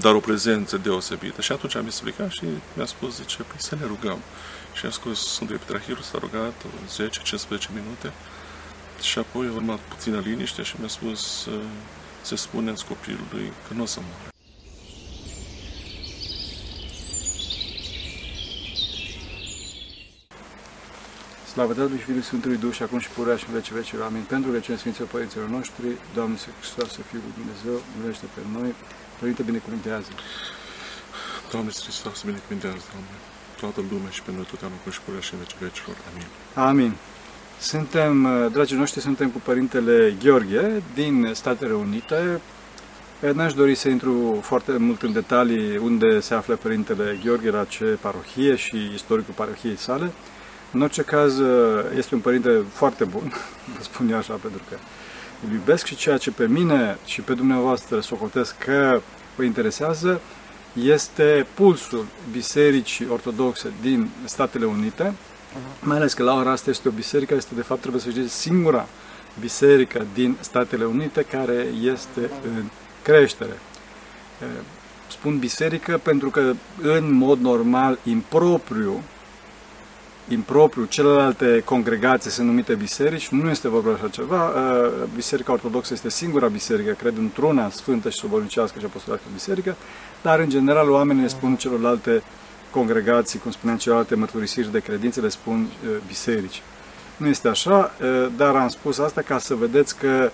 dar o prezență deosebită. Și atunci am explicat și mi-a spus, zice, păi să ne rugăm. Și a scos Sfântul Epitrahirul, s-a rugat 10-15 minute și apoi a urmat puțină liniște și mi-a spus să spuneți copilului că nu o să moară. Slavă Tatălui și Fiului Sfântului Duh și acum și purea și în vece vecilor. Amin. Pentru că cine Sfinților Părinților noștri, Doamne Hristos, să Fiul lui Dumnezeu, miluiește pe noi, Părinte, binecuvintează. Doamne Hristos, binecuvintează, Doamne, toată lumea și pe noi tot anul și purea și în vece vecilor. Amin. Amin. Suntem, dragii noștri, suntem cu Părintele Gheorghe din Statele Unite. N-aș dori să intru foarte mult în detalii unde se află Părintele Gheorghe, la ce parohie și istoricul parohiei sale. În orice caz, este un părinte foarte bun, vă spun eu așa, pentru că îl iubesc și ceea ce pe mine și pe dumneavoastră socotesc că vă interesează este pulsul Bisericii Ortodoxe din Statele Unite, mai ales că la ora asta este o biserică, este de fapt, trebuie să știți, singura biserică din Statele Unite care este în creștere. Spun biserică pentru că în mod normal, impropriu, impropriu, celelalte congregații sunt numite biserici, nu este vorba așa ceva. Uh, biserica Ortodoxă este singura biserică, cred într-una sfântă și sobornicească și apostolică biserică, dar în general oamenii le spun celorlalte congregații, cum spuneam, celelalte mărturisiri de credințe, le spun uh, biserici. Nu este așa, uh, dar am spus asta ca să vedeți că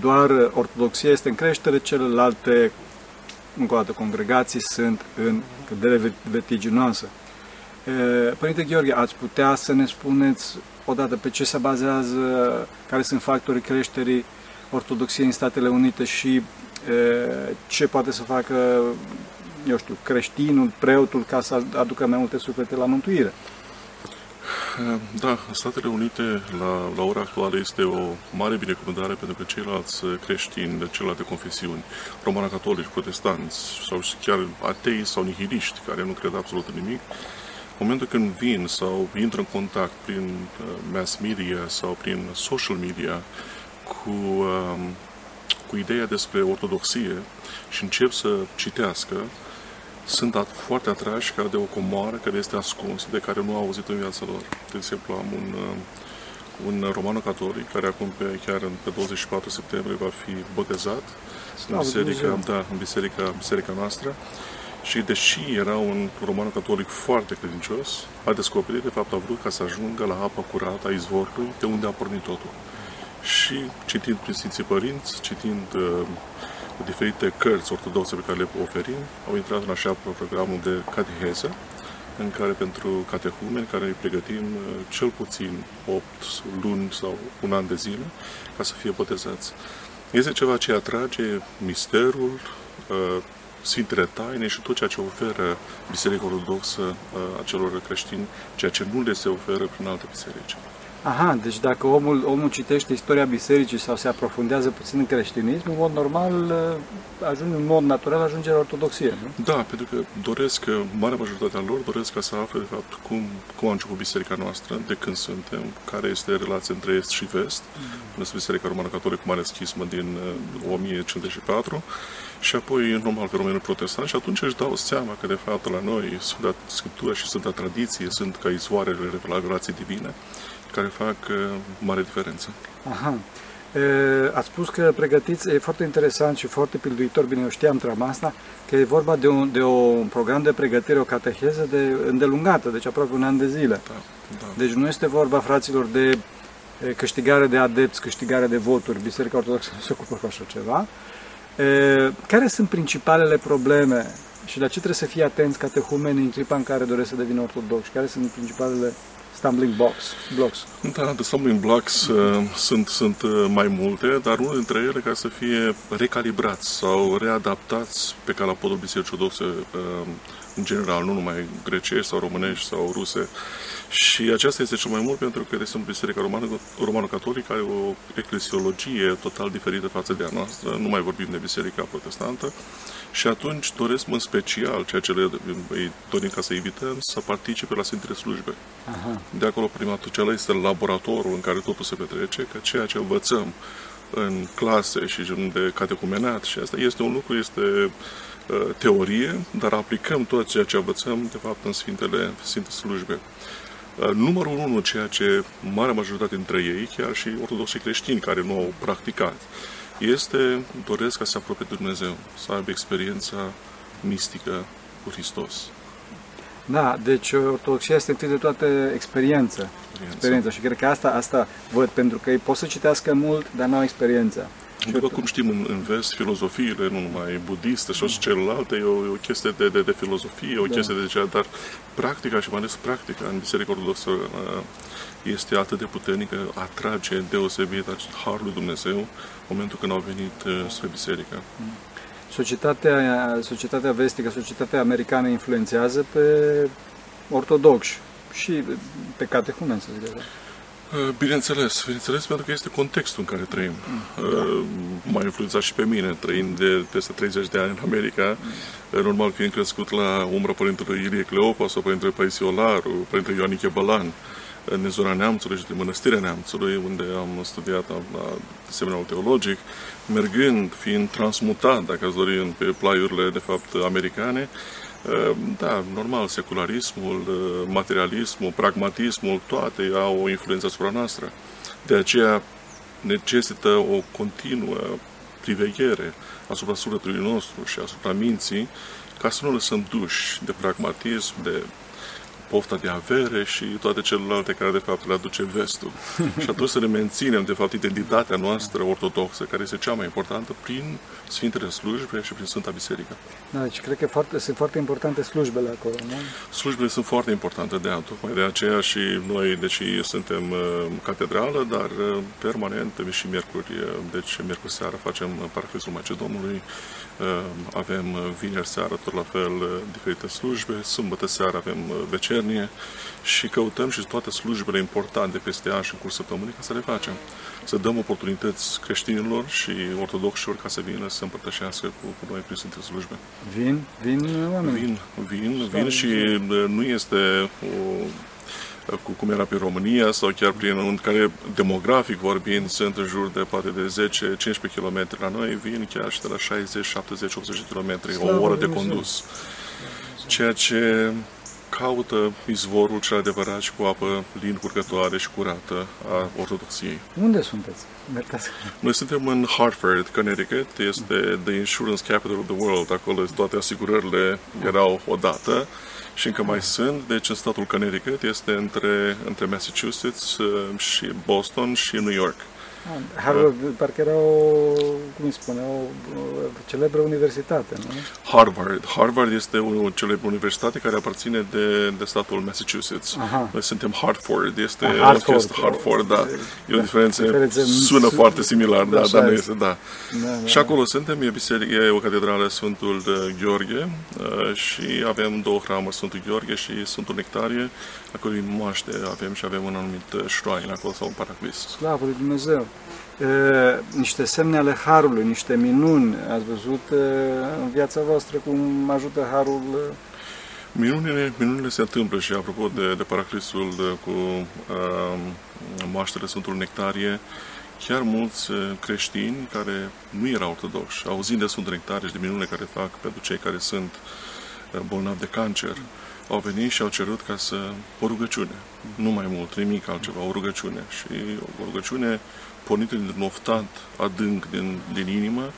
doar ortodoxia este în creștere, celelalte, încă o dată, congregații sunt în cădere vertiginoasă. Părinte Gheorghe, ați putea să ne spuneți odată pe ce se bazează, care sunt factorii creșterii ortodoxiei în Statele Unite și ce poate să facă, eu știu, creștinul, preotul, ca să aducă mai multe suflete la mântuire? Da, Statele Unite la, la ora actuală este o mare binecuvântare pentru că ceilalți creștini de celelalte confesiuni, romano-catolici, protestanți sau chiar atei sau nihiliști care nu cred absolut în nimic, în momentul când vin sau intră în contact prin uh, mass media sau prin social media cu, um, cu ideea despre ortodoxie și încep să citească, sunt foarte atrași ca de o comoară care este ascunsă, de care nu au auzit în viața lor. De exemplu, am un, uh, un romano-catolic care acum pe, chiar pe 24 septembrie va fi botezat în biserica, da, în biserica, biserica noastră și deși era un roman catolic foarte credincios, a descoperit, de fapt, a vrut ca să ajungă la apa curată a izvorului, de unde a pornit totul. Și citind prin Sfinții Părinți, citind uh, diferite cărți ortodoxe pe care le oferim, au intrat în așa programul de cateheză, în care pentru catehumeni, care îi pregătim uh, cel puțin 8 luni sau un an de zile, ca să fie botezați. Este ceva ce atrage misterul, uh, Sfintele Taine și tot ceea ce oferă Biserica Ortodoxă uh, acelor creștini, ceea ce nu le se oferă prin alte biserici. Aha, deci dacă omul, omul citește istoria bisericii sau se aprofundează puțin în creștinism, în mod normal uh, ajunge, în mod natural ajunge la ortodoxie, nu? Da, pentru că doresc, marea majoritatea lor doresc ca să afle de fapt cum, cum a început biserica noastră, de când suntem, care este relația între est și vest, mm. în Biserica Romană Catolică, mare schismă din 1054, uh, și apoi normal fenomenul protestant și atunci își dau seama că de fapt la noi Sfânta Scriptură și Sfânta Tradiție sunt ca izvoarele revelației divine care fac uh, mare diferență. Aha. E, ați spus că pregătiți, e foarte interesant și foarte pilduitor, bine eu știam treaba asta, că e vorba de un, de un program de pregătire, o cateheză de îndelungată, deci aproape un an de zile. Da, da. Deci nu este vorba, fraților, de câștigare de adepți, câștigare de voturi, Biserica Ortodoxă nu se ocupă cu așa ceva, care sunt principalele probleme și la ce trebuie să fie atenți catehumenii în clipa în care doresc să devină ortodoxi? Care sunt principalele stumbling blocks? blocks? Da, de stumbling blocks uh, sunt, sunt uh, mai multe, dar unul dintre ele ca să fie recalibrați sau readaptați pe calapodul Bisericii Ortodoxe uh, în general, nu numai grecești sau românești sau ruse. Și aceasta este cel mai mult pentru că, de exemplu, Biserica Romană, Romano-Catolică are o eclesiologie total diferită față de a noastră, nu mai vorbim de Biserica Protestantă, și atunci doresc în special, ceea ce le îi dorim ca să evităm, să participe la Sfintele Slujbe. Aha. De acolo, prima tuceală este laboratorul în care totul se petrece, că ceea ce învățăm în clase și de catecumenat și asta este un lucru, este uh, teorie, dar aplicăm tot ceea ce învățăm, de fapt, în Sfintele, Sfinte Slujbe. Uh, numărul unu, ceea ce marea majoritate dintre ei, chiar și ortodoxi creștini care nu au practicat, este, doresc ca să se apropie de Dumnezeu, să aibă experiența mistică cu Hristos. Da, deci ortodoxia este întâi de toate experiență. Experiența. Și cred că asta, asta văd, pentru că ei pot să citească mult, dar nu au experiența. După cum știm în, în vest, filozofiile, nu numai budiste și și celelalte, e o, e o chestie de, de, de filozofie, o da. chestie de cea, dar practica și mai ales practica în Biserica Ortodoxă uh, este atât de puternică, atrage deosebit Harul lui Dumnezeu în momentul când au venit uh, spre Biserică. Mm. Societatea, societatea vestică, societatea americană influențează pe ortodoxi și pe catehumeni, să zic așa. Uh, bineînțeles, bineînțeles, pentru că este contextul în care trăim. Mm. M-a influențat și pe mine, trăind de peste 30 de ani în America, mm. normal fiind crescut la umbra Părintelui Ilie Cleopa sau Părintele Paisiolaru, Părintele Ioaniche Balan, în zona Neamțului și de Mănăstirea Neamțului, unde am studiat la seminarul teologic, mergând, fiind transmutat, dacă ați dori, pe plaiurile, de fapt, americane, Ehm, da, normal, secularismul, eh, materialismul, pragmatismul, toate au o influență asupra noastră. De aceea necesită o continuă priveghere asupra sufletului nostru și asupra minții, ca să nu lăsăm duși de pragmatism, de pofta de avere și toate celelalte care de fapt le aduce vestul. și atunci să ne menținem de fapt identitatea noastră ortodoxă, care este cea mai importantă, prin Sfintele Slujbe și prin Sfânta Biserică. Da, deci cred că foarte, sunt foarte importante slujbele acolo, nu? Slujbele sunt foarte importante, de tocmai de aceea și noi, deci suntem uh, catedrală, dar uh, permanent, și miercuri, uh, deci miercuri seara facem Paraclisul Macedonului, uh, avem vineri seara tot la fel uh, diferite slujbe, sâmbătă seara avem uh, vecernie și căutăm și toate slujbele importante peste an și în curs săptămânii ca să le facem. Să dăm oportunități creștinilor și ortodoxilor ca să vină să împărtășească cu, cu noi prin Sfinte Slujbe. Vin? Vin oameni? Vin, vin, vin și nu este o cu cum era pe România sau chiar prin în care demografic vorbind sunt în jur de poate de 10-15 km la noi, vin chiar și de la 60, 70, 80 km, o oră de condus. Ceea ce caută izvorul cel adevărat și cu apă lin curgătoare și curată a ortodoxiei. Unde sunteți? Mertați. Noi suntem în Hartford, Connecticut, este the insurance capital of the world, acolo toate asigurările erau odată și încă mai sunt, deci în statul Connecticut este între, între Massachusetts uh, și Boston și New York. Harvard, parcă era o, cum îi spune, o, o celebră universitate, nu? Harvard. Harvard este o celebră universitate care aparține de, de statul Massachusetts. Aha. Noi suntem Hartford, este ah, Hartford, este Hartford, da. E o diferență, diferență sună su- foarte similar, da, dar nu este, da. da, da. Și acolo suntem, e, biserică, e o catedrală Sfântul de Gheorghe uh, și avem două hramuri, Sfântul Gheorghe și Sfântul Nectarie, acolo în moaște avem și avem un anumit uh, shrine acolo sau un paraclis. Slavă lui Dumnezeu! E, niște semne ale Harului, niște minuni, ați văzut e, în viața voastră cum ajută Harul? Minunile, minunile se întâmplă și apropo de, de paraclisul de, cu uh, moaștele Sfântul Nectarie, chiar mulți creștini care nu erau ortodoxi, auzind de Sfântul Nectarie și de minunile care fac pentru cei care sunt bolnavi de cancer, au venit și au cerut ca să o rugăciune, nu mai mult, nimic altceva, o rugăciune. Și o rugăciune pornită din oftat adânc din, din inimă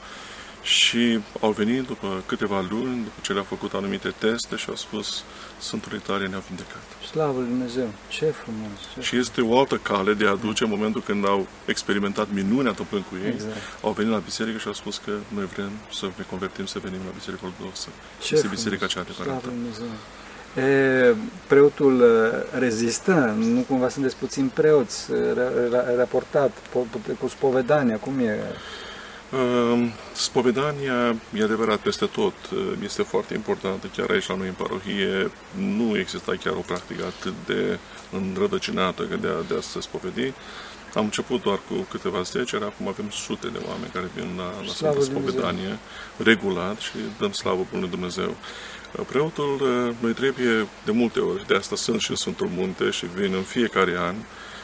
și au venit după câteva luni, după ce le-au făcut anumite teste și au spus Sfântul tare ne-a vindecat. Slavă Lui Dumnezeu! Ce frumos! Ce și este o altă cale de a aduce în momentul când au experimentat minunea întâmplând cu ei, exact. au venit la biserică și au spus că noi vrem să ne convertim, să venim la biserica ortodoxă. Ce este biserica cea adevărată. Slavă Dumnezeu! E, preotul rezistă? Nu cumva sunteți puțin preoți raportat cu spovedania? Cum e? Spovedania, e adevărat, peste tot, este foarte importantă. Chiar aici, la noi, în parohie, nu exista chiar o practică atât de înrădăcinată de a, de a se spovedi. Am început doar cu câteva zece, acum avem sute de oameni care vin la, la Sfântă Spovedanie regulat și dăm slavă Bunului Dumnezeu. Preotul noi trebuie de multe ori, de asta sunt și în Sfântul Munte și vin în fiecare an, Uh,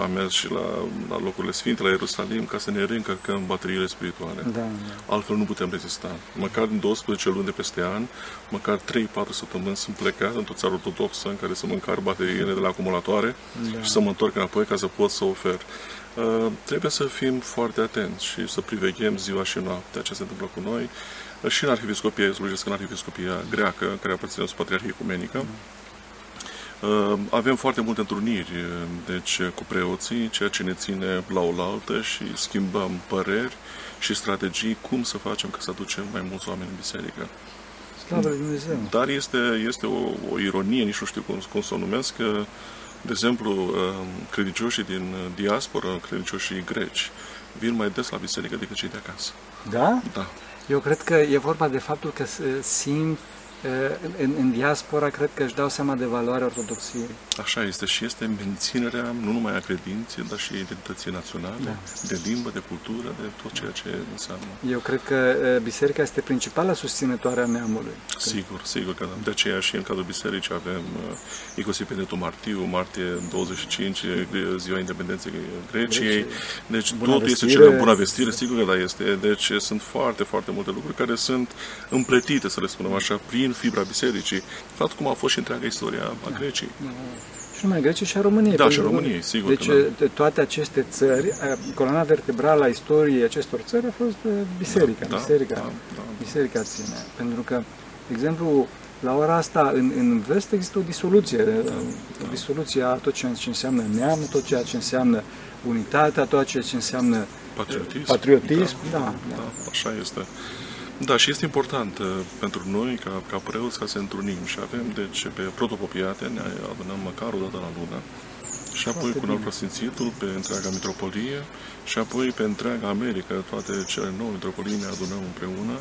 am mers și la, la locurile sfinte, la Ierusalim, ca să ne reîncărcăm bateriile spirituale. Da, da. Altfel nu putem rezista. Măcar în 12 luni de peste an, măcar 3-4 săptămâni sunt plecat într-o țară ortodoxă în care să mă încar bateriile de la acumulatoare Da. și să mă întorc înapoi ca să pot să ofer. Uh, trebuie să fim foarte atenți și să priveghem ziua și noaptea ce se întâmplă cu noi. Uh, și în Arhiepiscopia, eu slujesc în Arhiepiscopia greacă, care aparține sub Patriarhie Ecumenică. Uh, Avem foarte multe întruniri uh, deci, cu preoții, ceea ce ne ține la oaltă și schimbăm păreri și strategii cum să facem ca să aducem mai mulți oameni în biserică. Slavă lui Dumnezeu! Dar este, este o, o ironie, nici nu știu cum, cum să o numesc, că, de exemplu, uh, credincioșii din diaspora, credincioșii greci, vin mai des la biserică decât cei de acasă. Da? Da. Eu cred că e vorba de faptul că se simt uh, în, în diaspora, cred că își dau seama de valoarea ortodoxiei. Așa este și este menținerea nu numai a credinței, dar și a identității naționale, Da. de limbă, de cultură, de tot ceea ce înseamnă. Eu cred că uh, biserica este principala susținătoare a neamului. Sigur, sigur că da. De aceea și în cadrul bisericii avem uh, inclusiv pe Netul Martiu, martie 25, e ziua independenței Greciei. Greciei. Deci Bună totul este vestire. cel bună vestire, sigur că da, este. Deci sunt foarte, foarte multe lucruri care sunt împletite, să le spunem așa, prin fibra bisericii. Fapt cum a fost și întreaga istoria a Greciei. Și nu numai Greciei, și a României. Da, pentru și a că- României, sigur Deci că da. de toate aceste țări, uh, coloana vertebrală a istoriei acestor țări a fost uh, biserica. Da, biserica, da, da. biserica ține. Pentru că, de exemplu, la ora asta, în, în vest există o disoluție, Da, o disoluție a tot ce, ce înseamnă neam, tot ceea ce înseamnă unitatea, tot ceea ce înseamnă Patriotism. patriotism. Da, da, da. da, așa este. Da, și este important uh, pentru noi, ca, ca preoți, ca să întrunim și avem, deci, pe protopopiate, ne adunăm măcar o dată la lună, și apoi Foarte cu bine. Înalfăsfințitul pe întreaga mitropolie și apoi pe întreaga America, toate cele nouă mitropolii ne adunăm împreună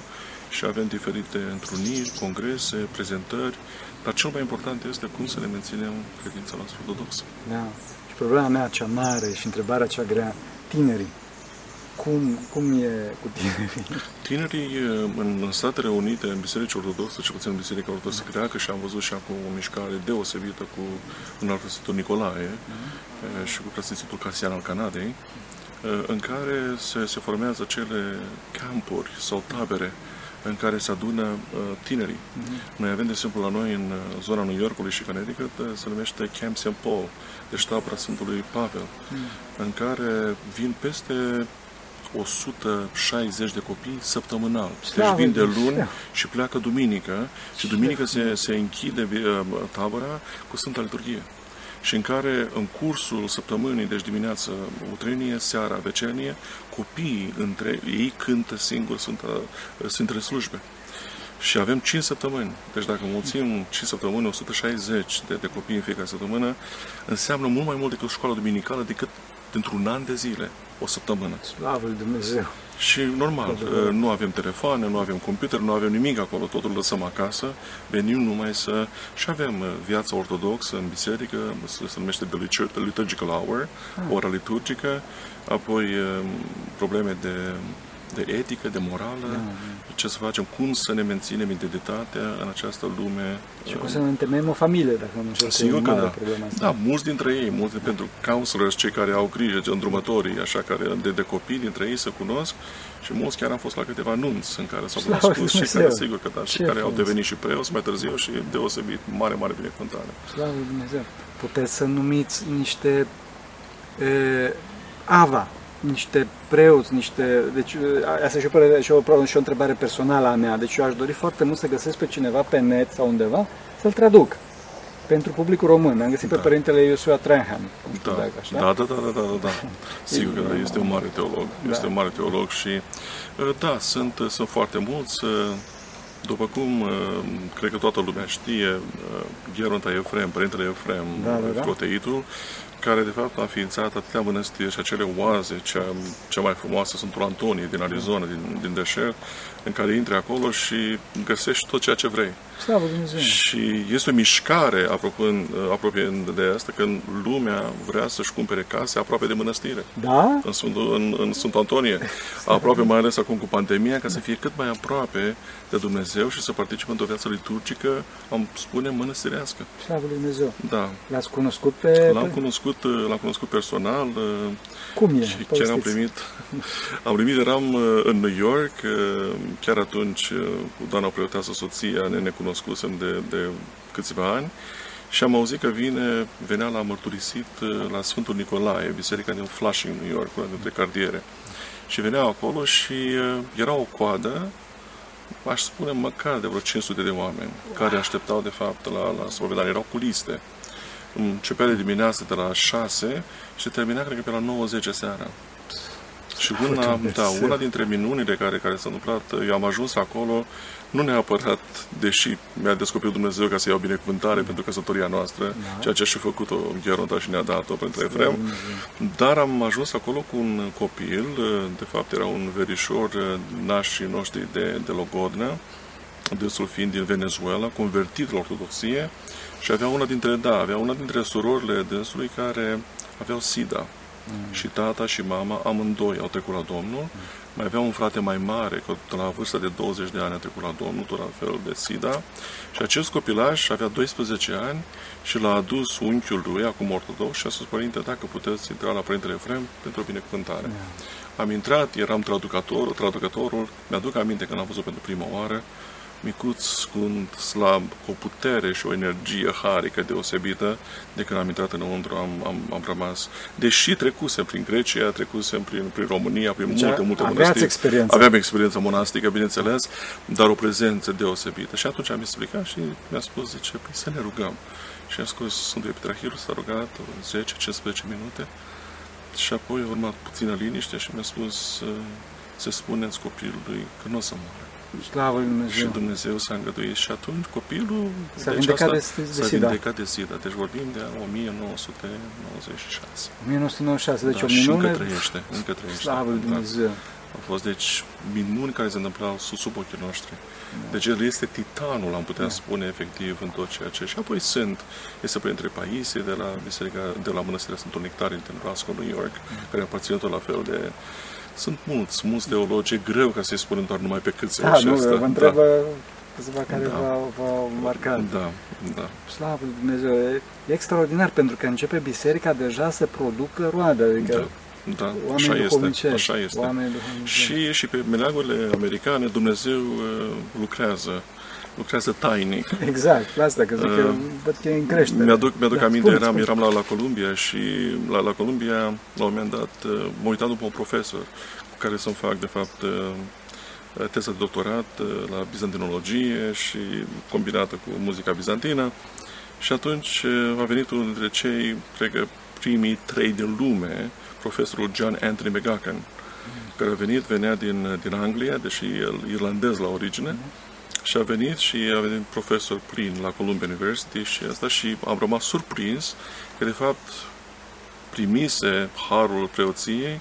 și avem diferite întruniri, congrese, prezentări, dar cel mai important este cum să ne menținem credința la ortodoxă. da. Și problema mea cea mare și întrebarea cea grea, tinerii. Cum, cum e cu tinerii? Tinerii eh, în în Statele Unite, în Biserica Ortodoxă, cel puțin în Biserica Ortodoxă Greacă, și am văzut și acum o mișcare deosebită cu un alt Sfântul Nicolae eh, și cu Preasfințitul Casian al Canadei, eh, în care se, se formează cele campuri sau tabere în care se adună eh, tinerii. Noi avem, de exemplu, la noi în eh, zona New Yorkului și Connecticut, eh, se numește Camp St. Paul, deci tabăra Sfântului Pavel, în care vin peste 160 de copii săptămânal. Deci Slavă vin de Dumnezeu! luni și pleacă duminică și duminică se, se închide uh, tabăra cu Sfânta Liturghie. Și în care, în cursul săptămânii, deci dimineața utrenie, seara vecenie, copiii între ei cântă singur Sfânta, Sfintele Slujbe. Și avem 5 săptămâni. Deci dacă mulțim 5 săptămâni, 160 de, de copii în fiecare săptămână, înseamnă mult mai mult decât o școală duminicală, decât într-un an de zile, o săptămână. Slavă lui Dumnezeu! Și normal, Adevărat. nu avem telefoane, nu avem computer, nu avem nimic acolo, totul lăsăm acasă, venim numai să... Și avem uh, viața ortodoxă în biserică, se se numește The Litur- The Liturgical Hour, ora liturgică, apoi uh, probleme de, de etică, de morală, ce să facem, cum să ne menținem identitatea în această lume. Și uh, cum să ne întemeiem o familie, dacă nu știu, Sigur că mare da. problema asta. Da, mulți dintre ei, mulți pentru counselors, cei care au grijă, îndrumătorii, așa, care de, de copii dintre ei se cunosc și mulți chiar am fost la câteva nunți în care s-au Slavă cunoscut și Dumnezeu! care, sigur că da, și Ce care au frumos! devenit și preoți mai târziu și deosebit, mare, mare binecuvântare. Slavă lui Dumnezeu! Puteți să numiți niște e, ava, niște preoți, niște... Deci, e, asta e și o, părere- și o, și o întrebare personală a mea. Deci eu aș dori foarte mult să găsesc pe cineva pe net sau undeva să-l traduc pentru publicul român. Am găsit pe Da. părintele Iosua Trahan, nu știu Da, dacă așa. da, da, da, da, da, da, da. Sigur că da, este un mare teolog, este Da. un mare teolog și uh, da, sunt, sunt foarte mulți, uh, după cum uh, cred că toată lumea știe, uh, Gheronta Efrem, părintele Efrem, Da, da, da. Coteitul, care de fapt a înființat atâtea mănăstiri și acele oaze, cea, cea mai frumoasă Sfântul Antonie din Arizona, din, din deșert, în care intri acolo și găsești tot ceea ce vrei. Slavă Dumnezeu! Și este o mișcare, apropiind, apropiind de asta, că lumea vrea să-și cumpere case aproape de mănăstire, Da? în Sfântul, în, în Sfântul Antonie, aproape mai ales acum cu pandemia, ca să fie cât mai aproape de Dumnezeu Dumnezeu și să participă într-o viață liturgică, am spune, mănăstirească. Slavă lui Dumnezeu. Da. L-ați cunoscut pe... L-am cunoscut, l-am cunoscut personal. Cum e? Și chiar am primit, am primit, eram în New York, chiar atunci cu doamna preoteasă soția ne necunoscusem de, de câțiva ani și am auzit că vine, venea la mărturisit la Sfântul Nicolae, biserica din Flushing, New York, una dintre cartiere. Și veneau acolo și era o coadă aș spune măcar de vreo 500 de oameni care așteptau de fapt la, la spovedanie. Erau cu liste. Începea de dimineață de la 6 și termina cred că pe la 90 seara. Și una, da, una dintre minunile care, care s-a întâmplat, eu am ajuns acolo, nu neapărat, deși mi-a descoperit Dumnezeu ca să iau binecuvântare pentru căsătoria noastră, da. ceea ce și făcut-o Gheronta și ne-a dat-o pentru Efrem, dar am ajuns acolo cu un copil, de fapt era un verișor nașii noștri de, de Logodnă, dânsul fiind din Venezuela, convertit la ortodoxie și avea una dintre, da, avea una dintre surorile dânsului care aveau SIDA. Mm. Și tata și mama, amândoi, au trecut la Domnul. Mm. Mai avea un frate mai mare, că la vârsta de 20 de ani a trecut la Domnul, tot la fel de SIDA. Și acest copilaș avea 12 ani și l-a adus unchiul lui, acum ortodox, și a spus, părinte, dacă puteți intra la Părintele Efrem pentru o binecuvântare. Yeah. Am intrat, eram traducător, traducătorul, mi-aduc aminte că l-am văzut pentru prima oară, micuț, scund, slab, cu o putere și o energie harică deosebită, de când am intrat înăuntru, am, am, am rămas. Deși trecusem prin Grecia, trecusem prin, prin România, prin deci multe, multe mănăstiri. experiență. Aveam experiență monastică, bineînțeles, dar o prezență deosebită. Și atunci am explicat și mi-a spus, zice, păi să ne rugăm. Și am scos Sfântul Epitrahilul, s-a rugat 10-15 minute și apoi a urmat puțină liniște și mi-a spus să spuneți copilului că nu o să moară. Slavă Lui Dumnezeu. Și Dumnezeu s-a îngăduit și atunci copilul s-a deci vindecat, de, de, s-a vindecat de SIDA. Deci vorbim de 1996. 1996, deci da, o minune. încă trăiește, încă trăiește. Slavă Lui da. Dumnezeu. Da. Au fost, deci, minuni care se întâmplau sub, sub ochii noștri. Da. Deci el este titanul, am putea da. spune, efectiv, în tot ceea ce... Și apoi sunt, este printre Paisie, de la biserica, de la Mănăstirea Sfântul Nectar din Roscoe, New York, mm. care aparține tot la fel de sunt mulți, mulți teologi, e greu ca să-i spunem doar numai pe câți da, nu, asta. Vă întrebă da. câțiva care da. v-au, v-au marcat. Da, da. Slavă Lui Dumnezeu, e, e extraordinar pentru că începe biserica deja să producă roade, adică da. Da, așa este, așa este. Și, și pe meleagurile americane Dumnezeu uh, lucrează lucrează tainic. Exact, la asta, că zic că uh, văd că e în creștere. Mi-aduc, mi-aduc da, aminte, spune, eram, spune. eram la, la Columbia și la, la Columbia, la un moment dat, uh, m-am uitat după un profesor cu care să-mi fac, de fapt, uh, teza de doctorat la bizantinologie și combinată cu muzica bizantină. Și atunci a venit unul dintre cei, cred că primii trei din lume, profesorul John Anthony McGuckin, care a venit, venea din, din Anglia, deși el irlandez la origine, mm-hmm și a venit și a venit profesor plin la Columbia University și asta și am rămas surprins că de fapt primise harul preoției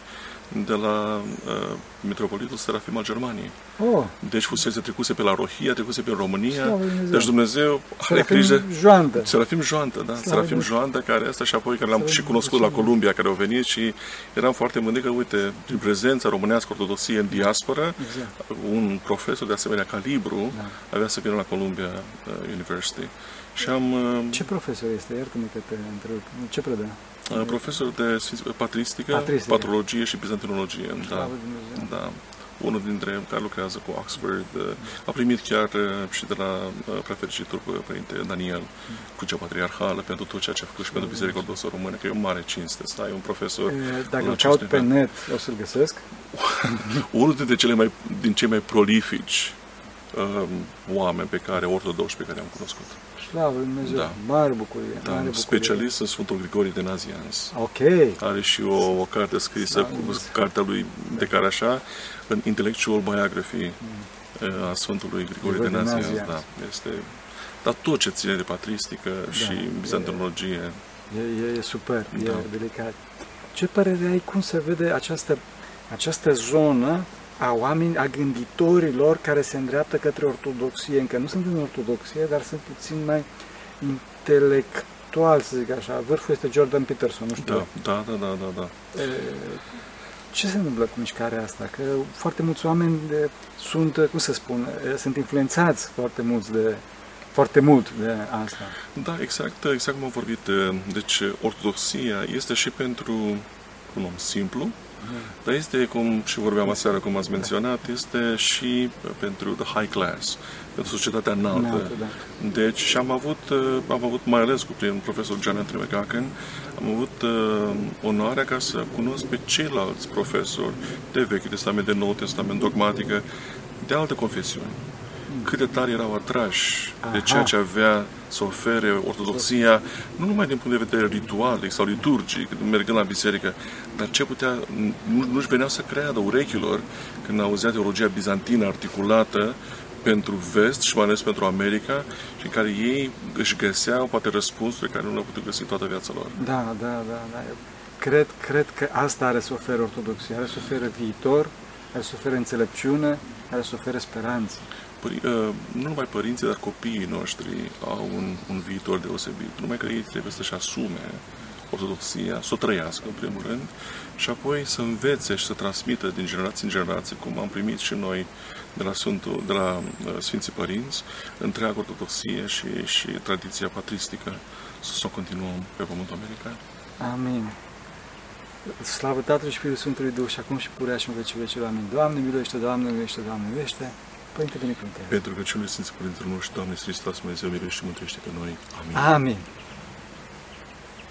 de la uh, Metropolitul Serafim al Germaniei. Oh. Deci fusese trecuse pe la Rohia, trecuse pe România. Dumnezeu. Deci Dumnezeu are grijă. Joantă. Serafim Joantă, da. Slavă Serafim Joantă, care asta și apoi care l-am și cunoscut la Columbia, care au venit și eram foarte mândri că, uite, prin prezența românească ortodoxie în diaspora, exact. un profesor de asemenea calibru da. avea să vină la Columbia uh, University. Și am... Uh, Ce profesor este? Iartă-mă că te întreb. Ce predă? Uh, profesor de patristică, patristică, patrologie și bizantinologie. Da, da. Unul dintre care lucrează cu Oxford. Uh, a primit chiar uh, și de la prefericitul Părinte Daniel Crucea Patriarhală pentru tot ceea ce a făcut și pentru Biserica Ortodoxă Română, că e o mare cinste să ai un profesor. Dacă îl caut pe net, o să-l găsesc? Unul dintre cele mai, din cei mai prolifici um, oameni pe care, ortodoxi pe care am cunoscut. Slavă Lui Dumnezeu, da. mare bucurie. Da, mare bucurie. specialist în Sfântul Grigorie de Nazianz. Ok. Are și o, o carte scrisă, da, cu cartea lui de care așa, în Intellectual Biography mm. a Sfântului Grigorie de Nazianz. Nazianz. Da, este, dar tot ce ține de patristică da, și bizantinologie. E, e, e super, da. e delicat. Ce părere ai, cum se vede această, această zonă a oameni, a gânditorilor care se îndreaptă către ortodoxie, încă nu sunt în ortodoxie, dar sunt puțin mai intelectual, să zic așa. Vârful este Jordan Peterson, nu știu. Da, da, da, da, da. da. E, ce se întâmplă cu mișcarea asta? Că foarte mulți oameni de, sunt, cum să spun, sunt influențați foarte mulți de, foarte mult de asta. Da, exact, exact cum am vorbit. Deci, ortodoxia este și pentru un om simplu, mm. Dar este, cum și vorbeam aseară, cum ați menționat, este și pentru the high class, pentru societatea înaltă. înaltă da. Deci, și am avut, am avut, mai ales cu prin profesor John Anthony McGucken, am avut uh, onoarea ca să cunosc pe ceilalți profesori de Vechiul Testament, de Noul Testament, dogmatică, de alte confesiuni cât de tare erau atrași Aha. de ceea ce avea să ofere ortodoxia, nu numai din punct de vedere ritualic sau liturgic, mergând la biserică, dar ce putea, nu, nu-și venea să creadă urechilor când auzea teologia bizantină articulată pentru vest și mai ales pentru America și în care ei își găseau poate răspunsuri care nu le-au putut găsi toată viața lor. Da, da, da. da. Cred, cred că asta are să ofere ortodoxia, are să ofere viitor, are să ofere înțelepciune, are să ofere speranță. Păi, uh, nu numai părinții, dar copiii noștri au un, un viitor deosebit. Numai că ei trebuie să-și asume ortodoxia, să o trăiască în primul rând și apoi să învețe și să transmită din generație în generație, cum am primit și noi de la, Sfântul, de la uh, Sfinții Părinți, întreaga ortodoxie și, și tradiția patristică să o continuăm pe Pământul American. Amin. Slavă Tatălui și Fiului Sfântului Duh și acum și purea și în vecii vecii. Amin. Doamne miluiește, Doamne miluiește, Doamne miluiește. Părinte Binecuvântare. Pentru că cele Sfinții Părinții noștri, Doamne Hristos, Dumnezeu, miluiește și mântuiește pe noi. Amin. Amin.